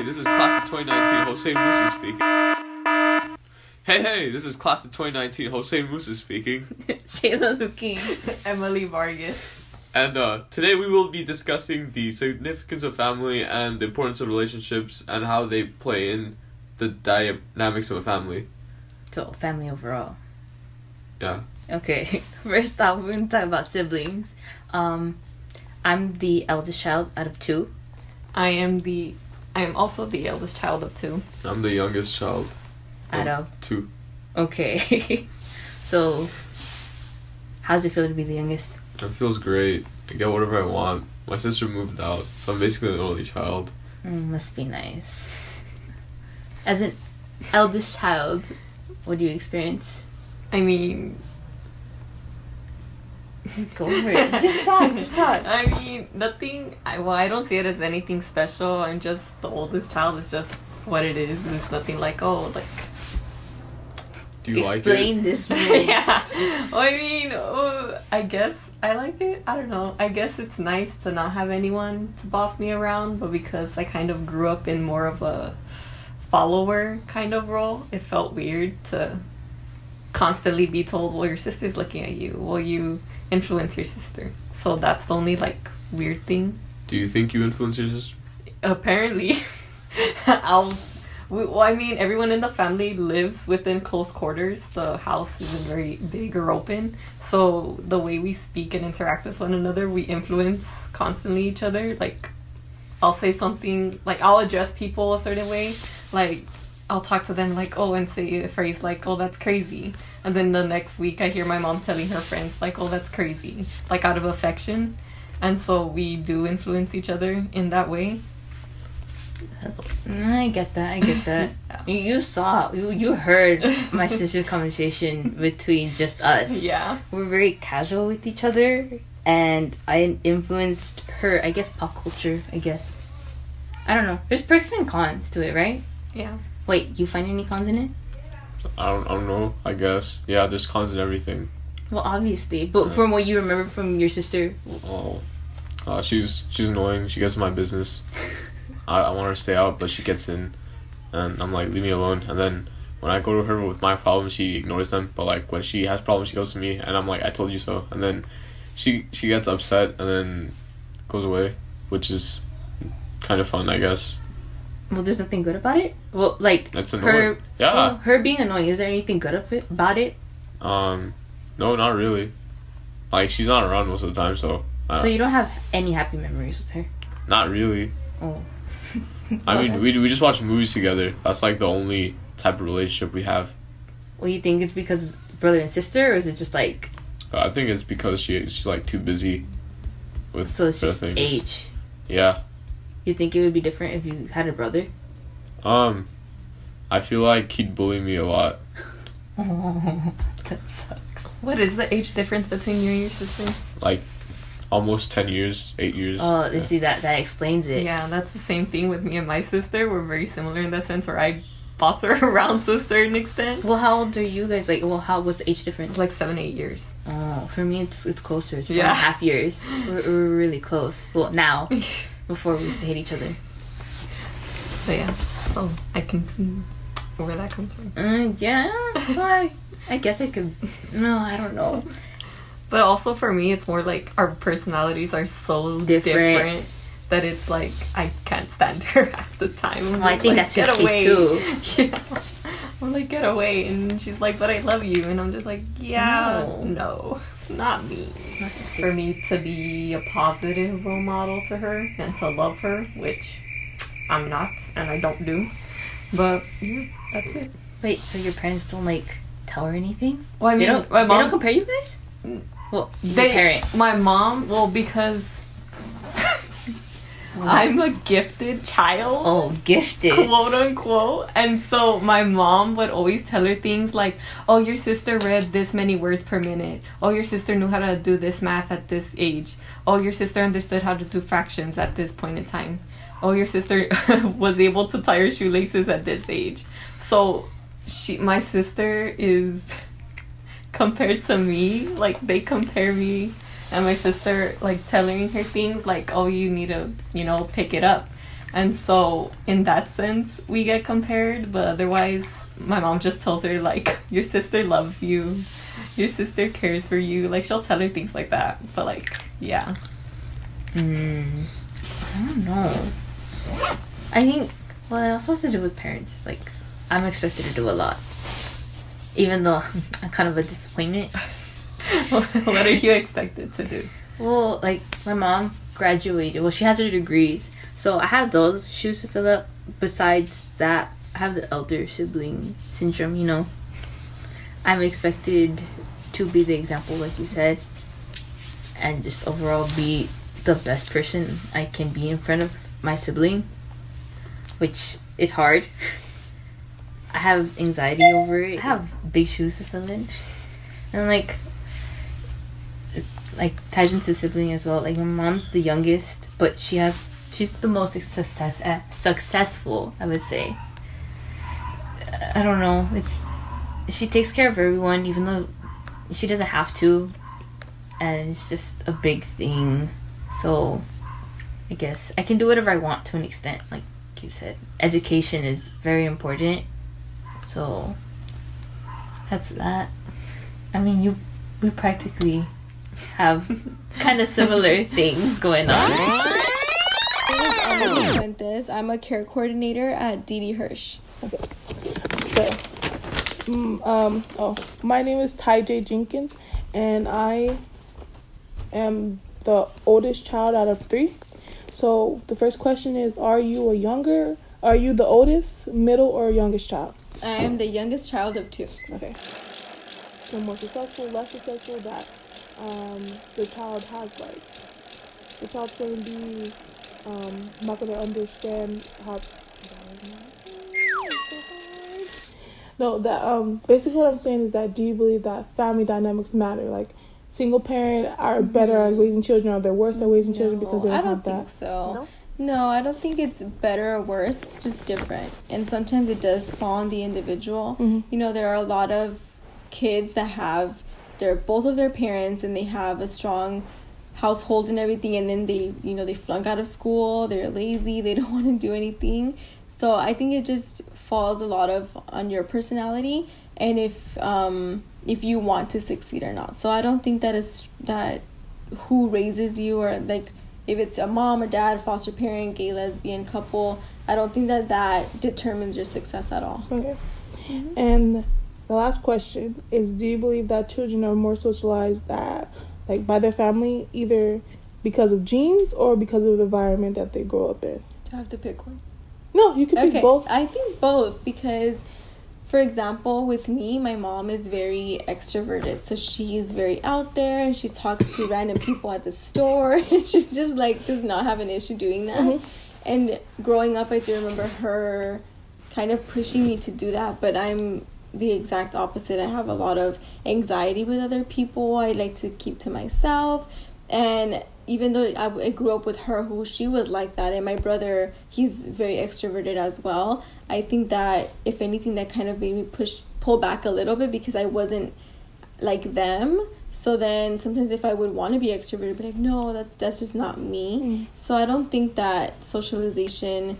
hey, this is class of 2019, Jose Musa speaking. Hey, hey, this is class of 2019, Jose Musa speaking. Sheyla Looking. Emily Vargas. And uh, today we will be discussing the significance of family and the importance of relationships and how they play in the dynamics of a family. So, family overall. Yeah. Okay, first off, we're gonna talk about siblings. Um, I'm the eldest child out of two. I am the. I am also the eldest child of two. I'm the youngest child. Out of two. Okay. so, how's it feel to be the youngest? It feels great. I get whatever I want. My sister moved out, so I'm basically the only child. Mm, must be nice. As an eldest child, what do you experience? I mean, Go for it. Just talk. Just talk. I mean, nothing. I, well, I don't see it as anything special. I'm just the oldest child. It's just what it is. It's nothing like oh, like Do you like Explain it? this. Move. yeah. Well, I mean, oh, I guess I like it. I don't know. I guess it's nice to not have anyone to boss me around, but because I kind of grew up in more of a follower kind of role, it felt weird to constantly be told, "Well, your sister's looking at you. Will you influence your sister?" So that's the only like weird thing. Do you think you influence your sister? Apparently, I'll. we- Well, I mean, everyone in the family lives within close quarters. The house isn't very big or open. So the way we speak and interact with one another, we influence constantly each other. Like, I'll say something, like, I'll address people a certain way. Like, I'll talk to them, like, oh, and say a phrase like, oh, that's crazy. And then the next week, I hear my mom telling her friends, like, oh, that's crazy. Like, out of affection. And so we do influence each other in that way. Mm, I get that. I get that. You, you saw, you, you heard my sister's conversation between just us. Yeah. We're very casual with each other, and I influenced her, I guess, pop culture, I guess. I don't know. There's perks and cons to it, right? Yeah. Wait, you find any cons in it? I don't, I don't know. I guess. Yeah, there's cons in everything. Well, obviously, but from what you remember from your sister, Oh, uh, she's she's annoying. She gets in my business. I, I want her to stay out, but she gets in, and I'm like, leave me alone. And then when I go to her with my problems, she ignores them. But like when she has problems, she goes to me, and I'm like, I told you so. And then she she gets upset and then goes away, which is kind of fun, I guess. Well, there's nothing good about it. Well, like That's her. Yeah. well, her being annoying. Is there anything good of it about it? Um, no, not really. Like she's not around most of the time, so So you don't have any happy memories with her. not really. Oh. I mean, we we just watch movies together. That's like the only type of relationship we have. Well, you think it's because brother and sister, or is it just like I think it's because she she's like too busy with so? It's just things. age. Yeah. You think it would be different if you had a brother? Um, I feel like he'd bully me a lot. Oh, that sucks. What is the age difference between you and your sister? Like, almost ten years, eight years. Oh, Yeah. you see that that explains it. Yeah, that's the same thing with me and my sister. We're very similar in that sense where I boss her around to a certain extent. Well, how old are you guys? Like, well, how was the age difference? Like seven, eight years. oh, for me, it's it's closer. It's Yeah. and a half years. We're, we're really close. Well, now before we used to hate each other. So yeah, so I can see where that comes from. Mm, yeah, I, I guess I could. No, I don't know. But also for me, it's more like our personalities are so Different. different, that it's like I can't stand her half the time. I'm Well, I think like, that's his case too. Yeah. I'm like, get away. And she's like, but I love you. And I'm just like, yeah, No. no, not me. For me to be a positive role model to her and to love her, which I'm not and I don't do. But yeah, that's it. Wait, so your parents don't like tell her anything? Well, I They mean, don't. my They don't compare you guys. Mm. Well, your they, parent. my mom, well, because I'm a gifted child. Oh, gifted. quote unquote. And so my mom would always tell her things like, "Oh, your sister read this many words per minute. Oh, your sister knew how to do this math at this age. Oh, your sister understood how to do fractions at this point in time. Oh, your sister was able to tie her shoelaces at this age." So she my sister is compared to me, like they compare me and my sister like telling her things like, "Oh, you need to, you know, pick it up." And so, in that sense, we get compared, but otherwise, my mom just tells her, like, your sister loves you, your sister cares for you. Like, she'll tell her things like that. But, like, yeah. Mm, I don't know. I think, well, it also has to do with parents. Like, I'm expected to do a lot. Even though I'm kind of a disappointment. what are you expected to do? Well, like, my mom graduated. Well, she has her degrees. So I have those shoes to fill up. Besides that, I have the elder sibling syndrome, you know. I'm expected to be the example, like you said, and just overall be the best person I can be in front of my sibling, which is hard. I have anxiety over it. I have big shoes to fill in. And like, like into sibling as well. Like my mom's the youngest, but she has she's the most success, uh, successful, I would say. I don't know. It's she takes care of everyone, even though she doesn't have to, and it's just a big thing. So, I guess I can do whatever I want to an extent, like you said. Education is very important, so that's that. I mean, you we practically have kind of similar things going on. Fuentes. I'm a care coordinator at DD Hirsch. Okay. So, mm, um, oh, my name is Ty J. Jenkins, and I am the oldest child out of three. So, the first question is Are you a younger, are you the oldest, middle, or youngest child? I am the youngest child of two. Okay. So, more successful, less successful, that um, the child has like, the child's going to be um, not going to understand how. No, that um basically what I'm saying is that do you believe that family dynamics matter? Like single parent are better at raising children or they're worse at raising children because they No, don't, I don't have think that. so. No? I don't think it's better or worse. It's just different. And sometimes it does fall on the individual. Mhm. You know, there are a lot of kids that have their both of their parents and they have a strong household and everything and then they, you know, they flunk out of school, they're lazy, they don't want to do anything. So I think it just falls a lot of on your personality and if um if you want to succeed or not. So I don't think that is that who raises you or like if it's a mom or dad, foster parent, gay, lesbian couple, I don't think that that determines your success at all. Okay. And the last question is do you believe that children are more socialized that like by their family either because of genes or because of the environment that they grow up in? Do I have to pick one? No, you could pick both. I think both because, for example, with me, my mom is very extroverted. So she's very out there and she talks to random people at the store. And she just like does not have an issue doing that. Mhm. And growing up, I do remember her kind of pushing me to do that. But I'm the exact opposite. I have a lot of anxiety with other people. I like to keep to myself. And even though I, I grew up with her who she was like that and my brother he's very extroverted as well i think that if anything that kind of made me push pull back a little bit because i wasn't like them so then sometimes if i would want to be extroverted but like no that's that's just not me Mm. so i don't think that socialization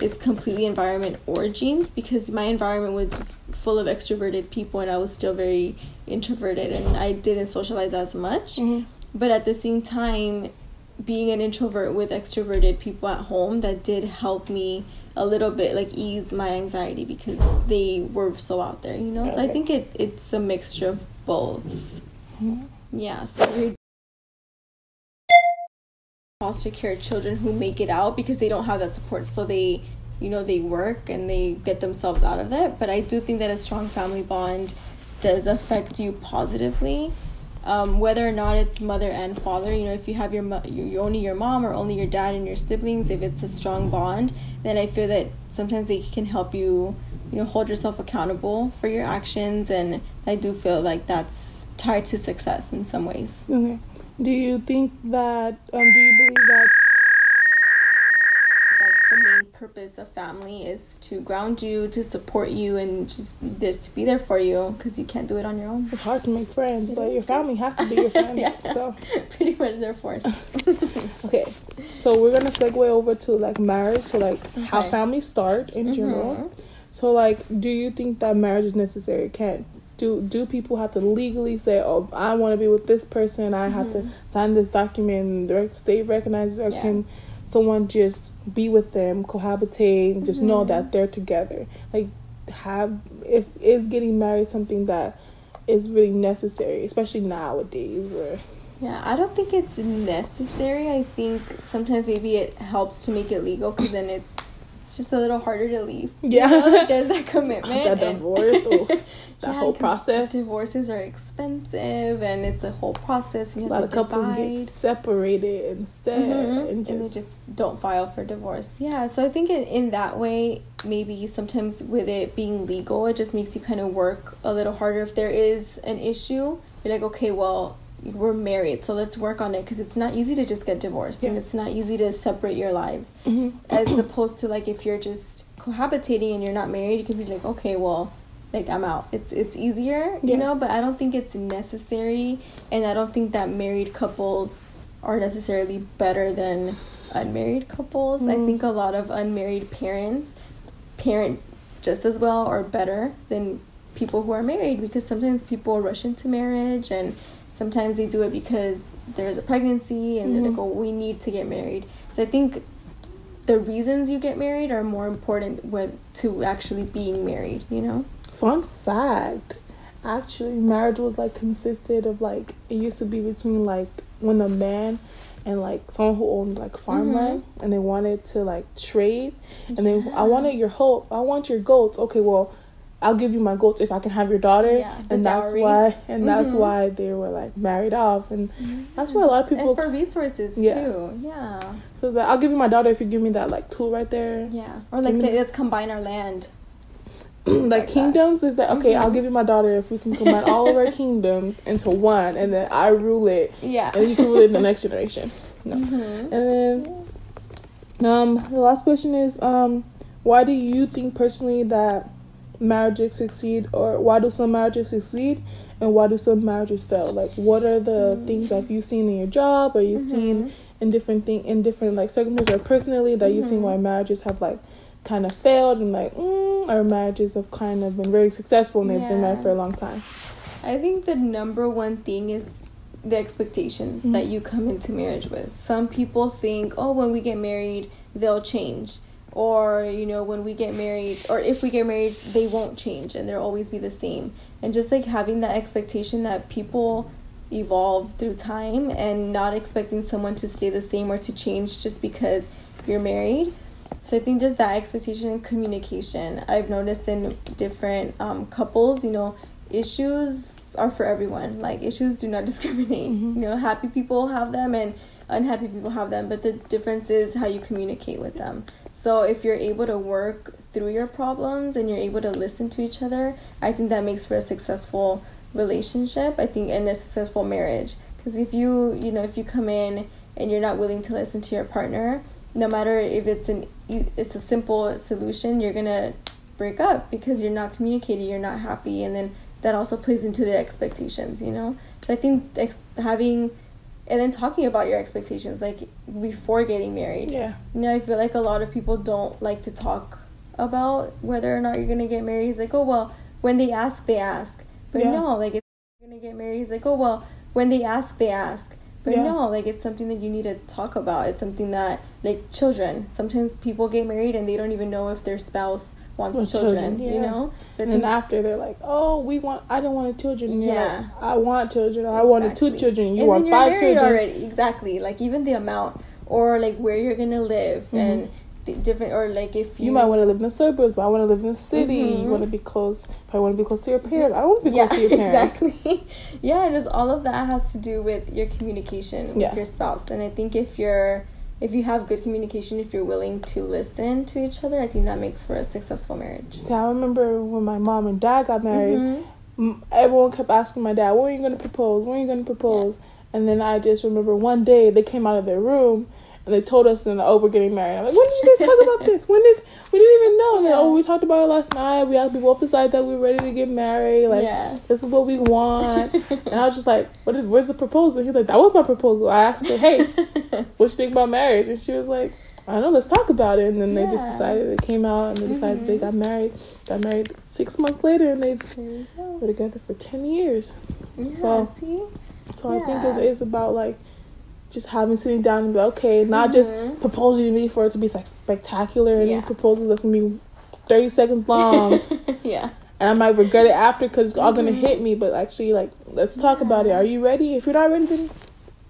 is completely environment or genes because my environment was just full of extroverted people and i was still very introverted and i didn't socialize as much Mhm. but at the same time being an introvert with extroverted people at home that did help me a little bit like ease my anxiety because they were so out there you know so i think it it's a mixture of both Mhm. yeah so you're foster care children who make it out because they don't have that support. So they you know they work and they get themselves out of it. But i do think that a strong family bond does affect you positively. Um, whether or not it's mother and father you know if you have your mo- only your mom or only your dad and your siblings if it's a strong bond then i feel that sometimes they can help you you know hold yourself accountable for your actions. And i do feel like that's tied to success in some ways. Okay. Do you think that um do you believe that that's the main purpose of family is to ground you to support you and just just to be there for you because you can't do it on your own it's hard to make friends, but your family has to be your friend. Yeah. So pretty much they're forced okay. so we're gonna segue over to like marriage, so like how Okay. families start in general. Mhm. So like, do you think that marriage is necessary? Can do do people have to legally say, "Oh, I want to be with this person. I have to sign this document." And the state recognizes, or Yeah. can someone just be with them, cohabitate, and just know Mhm. that they're together? Like, have if is getting married something that is really necessary, especially nowadays, where Yeah, I don't think it's necessary. I think sometimes maybe it helps to make it legal because then it's it's just a little harder to leave. You Yeah. know, like there's that commitment. that and- divorce or that Yeah, whole process. Divorces are expensive and it's a whole process and A you lot have of couples divide. get separated instead, Mhm. and and they just, just don't file for divorce. Yeah, so I think in, in that way, maybe sometimes with it being legal, it just makes you kind of work a little harder. If there is an issue, you're like, okay, well, we're married, so let's work on it because it's not easy to just get divorced and it's not easy to separate your lives. Mhm. As opposed to like if you're just cohabitating and you're not married, you can be like, okay, well, like I'm out. It's it's easier, you Yes. know. But I don't think it's necessary, and I don't think that married couples are necessarily better than unmarried couples. I Mm. think a lot of unmarried parents parent just as well or better than people who are married because sometimes people rush into marriage and sometimes they do it because there's a pregnancy and they're like, Mhm. oh, we need to get married. So I think the reasons you get married are more important with to actually being married, you know? Fun fact. Actually, marriage was like consisted of like it used to be between like when a man and like someone who owned like farmland and they wanted to like trade and then I wanted your hope I want your goats. Okay, well, I'll give you my goats if I can have your daughter. Yeah, and that's dowry. why and that's Mhm. why they were like married off and that's why a lot of people and for resources Yeah. too. Yeah. so that I'll give you my daughter if you give me that like tool right there. Yeah. Or like let's combine our land. like, like kingdoms is that okay i'll Mhm. give you my daughter if we can combine all of our kingdoms into one and then i rule it Yeah. and you can rule it in the next generation no. Mhm. and then um the last question is um why do you think personally that marriages succeed or why do some marriages succeed and why do some marriages fail like what are the Mm. things that you've seen in your job or you've seen Mhm. in different thing in different like circumstances or personally that you've seen Mhm. why marriages have like kind of failed and like mm, or marriages have kind of been very successful and they've been married for a long time. I think the number one thing is the expectations that you come into marriage with. Some people think, oh, when we get married, they'll change. Or, you know, when we get married, or if we get married, they won't change and they'll always be the same. And just like having that expectation that people evolve through time and not expecting someone to stay the same or to change just because you're married. So I think just that expectation and communication. I've noticed in different um, couples, you know, issues are for everyone. Like issues do not discriminate. Mhm. You know, happy people have them and unhappy people have them, but the difference is how you communicate with them. So if you're able to work through your problems and you're able to listen to each other, I think that makes for a successful relationship. I think and a successful marriage. Because if you, you know, if you come in and you're not willing to listen to your partner, no matter if it's an it's a simple solution, you're gonna break up because you're not communicating, you're not happy, and then that also plays into the expectations, you know. So I think ex- having and then talking about your expectations like before getting married. Yeah. You know, I feel like a lot of people don't like to talk about whether or not you're gonna get married. He's like, oh well, when they ask, they ask. But Yeah. no, like if you're gonna get married, he's like, oh well, when they ask, they ask. But Yeah. no, like it's something that you need to talk about. It's something that like children. Sometimes people get married and they don't even know if their spouse wants Wants children. children, You know. So And then after they're like, "Oh, we want. I don't want children." Yeah. like, I want children. Or I wanted two children. You and want five children. already. Exactly. Like even the amount or like where you're gonna live Mhm. and the different or like if you, You might want to live in the suburbs, but I want to live in the city. Mhm. You want to be close. i want to be close to your parents. I don't want to be yeah, close to your parents. exactly. yeah, just all of that has to do with your communication with Yeah. your spouse. And I think if you're if you have good communication, if you're willing to listen to each other, I think that makes for a successful marriage. Yeah, I remember when my mom and dad got married. Mhm. everyone kept asking my dad, "When are you going to propose? When are you going to propose?" And then I just remember one day they came out of their room, And they told us, then, oh, we're getting married. I'm like, when did you guys talk about this? When did we didn't even know? And then, oh, we talked about it last night. We we both decided that we were ready to get married. Like, Yeah. this is what we want. and I was just like, what is, where's the proposal? He's like, that was my proposal. I asked her, hey, what you think about marriage? And she was like, I don't know, let's talk about it. And then they just decided it came out and they decided they mm-hmm. got married. Got married six months later and they've There you go. been together for 10 years. Yeah, So- see? So I think Yeah. it is about like just having sitting down and be like, okay, not just Mhm. proposing to me for it to be like spectacular and Yeah. proposal that's gonna be 30 seconds long yeah. and I might regret it after because it's all gonna Mhm. hit me. But actually, like, let's talk about it. Are you ready? If you're not ready, then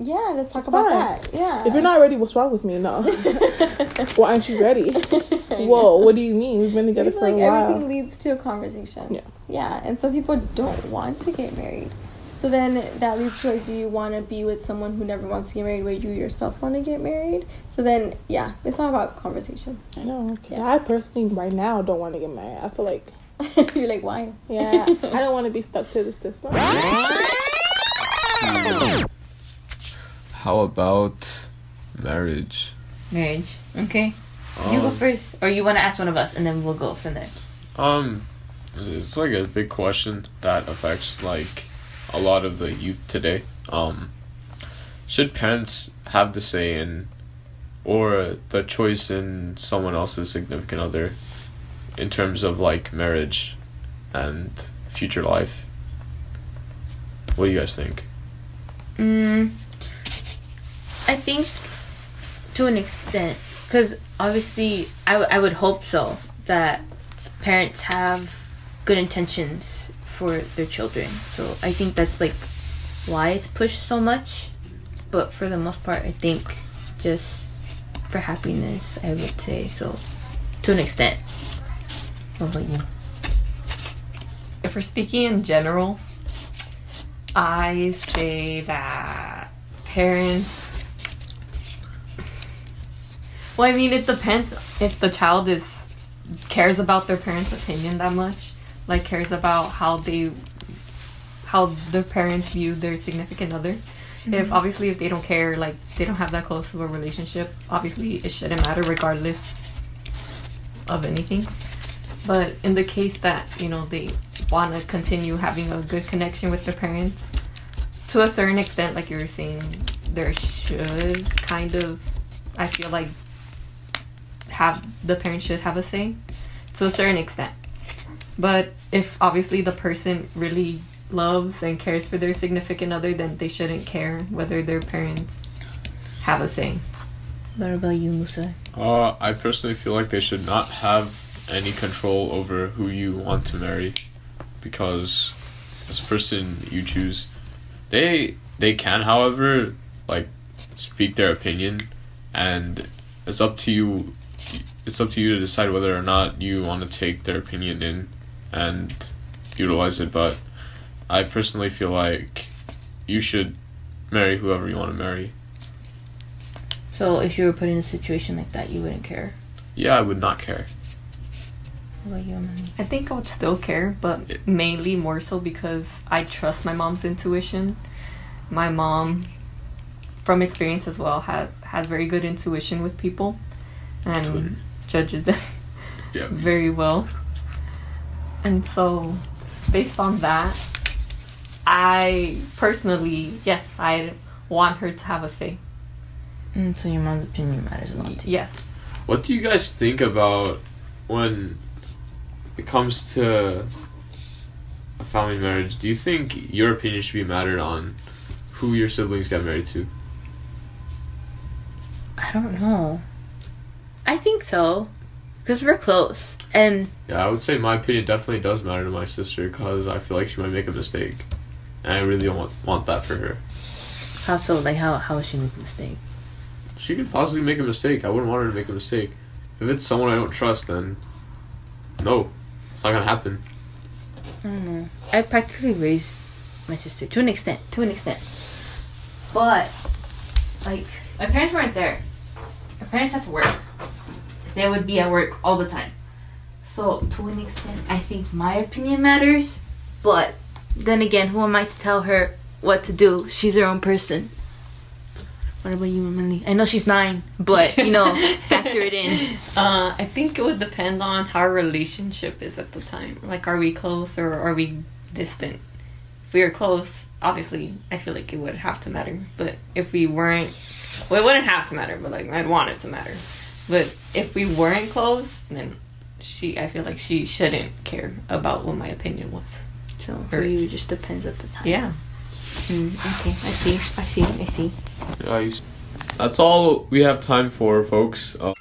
Yeah, let's talk about fine. that. Yeah. if you're not ready, what's wrong with me? No. Why aren't you ready? Whoa, what do you mean? We've been together for like a while. everything leads to a conversation. Yeah. Yeah, and some people don't want to get married. So then that leads to like, do you want to be with someone who never wants to get married, where you yourself want to get married? So then, yeah, it's all about conversation. I know. 'cause Yeah. I personally, right now, don't want to get married. I feel like, You're like, why? yeah, I don't want to be stuck to the system. How about marriage? Marriage. Okay. you go Um, first, or you want to ask one of us, and then we'll go from there. Um, it's like a big question that affects like a lot of the youth today. Um, should parents have the say in or the choice in someone else's significant other in terms of like marriage and future life? What do you guys think? Mm, I think to an extent, because obviously I, w- I would hope so that parents have good intentions for their children. So I think that's like why it's pushed so much. But for the most part, I think just for happiness, I would say so to an extent. What about you? If we're speaking in general, I say that parents. Well, I mean, it depends if the child is cares about their parents' opinion that much, like cares about how they, how their parents view their significant other. If mm-hmm. obviously if they don't care, like they don't have that close of a relationship, obviously it shouldn't matter regardless of anything. But in the case that, you know, they want to continue having a good connection with their parents, to a certain extent, like you were saying, there should kind of, I feel like, have the parents should have a say to a certain extent. But if obviously the person really loves and cares for their significant other, then they shouldn't care whether their parents have a say. What about you, Musa? Uh, I personally feel like they should not have any control over who you want to marry, because as a person you choose, they they can, however, like speak their opinion, and it's up to you. It's up to you to decide whether or not you want to take their opinion in and utilize it. But I personally feel like you should marry whoever you want to marry. So if you were put in a situation like that, you wouldn't care. Yeah, I would not care. What about you, Amani? I think I would still care, but mainly more so because I trust my mom's intuition. My mom, from experience as well, has has very good intuition with people, and Intuitive. judges them Yeah. very well. And so, based on that, I personally, yes, I want her to have a say. Mm, so your mom's opinion matters a lot to you. Yes. What do you guys think about when it comes to a family marriage? Do you think your opinion should be mattered on who your siblings get married to? I don't know. I think so, because we're close, and Yeah, I would say my opinion definitely does matter to my sister because I feel like she might make a mistake, and I really don't want want that for her. how so? Like how how is she make a mistake? She could possibly make a mistake. I wouldn't want her to make a mistake. If it's someone I don't trust, then no, it's not gonna happen. I don't know. I practically raised my sister to an extent, to an extent, but like my parents weren't there. My parents had to work. They would be at work all the time. So to an extent, I think my opinion matters. But then again, who am I to tell her what to do? She's her own person. What about you, Emily? I know she's nine, but you know, factor it in. Uh, I think it would depend on how our relationship is at the time. Like, are we close or are we distant? If we are close, obviously, I feel like it would have to matter. But if we weren't, well, it wouldn't have to matter, but like, I'd want it to matter. But if we weren't close, then she, I feel like she shouldn't care about what my opinion was. So for you, it just depends at the time. Yeah. Mm, okay, I see. I see. I see. Yeah, you- that's all we have time for, folks. Uh,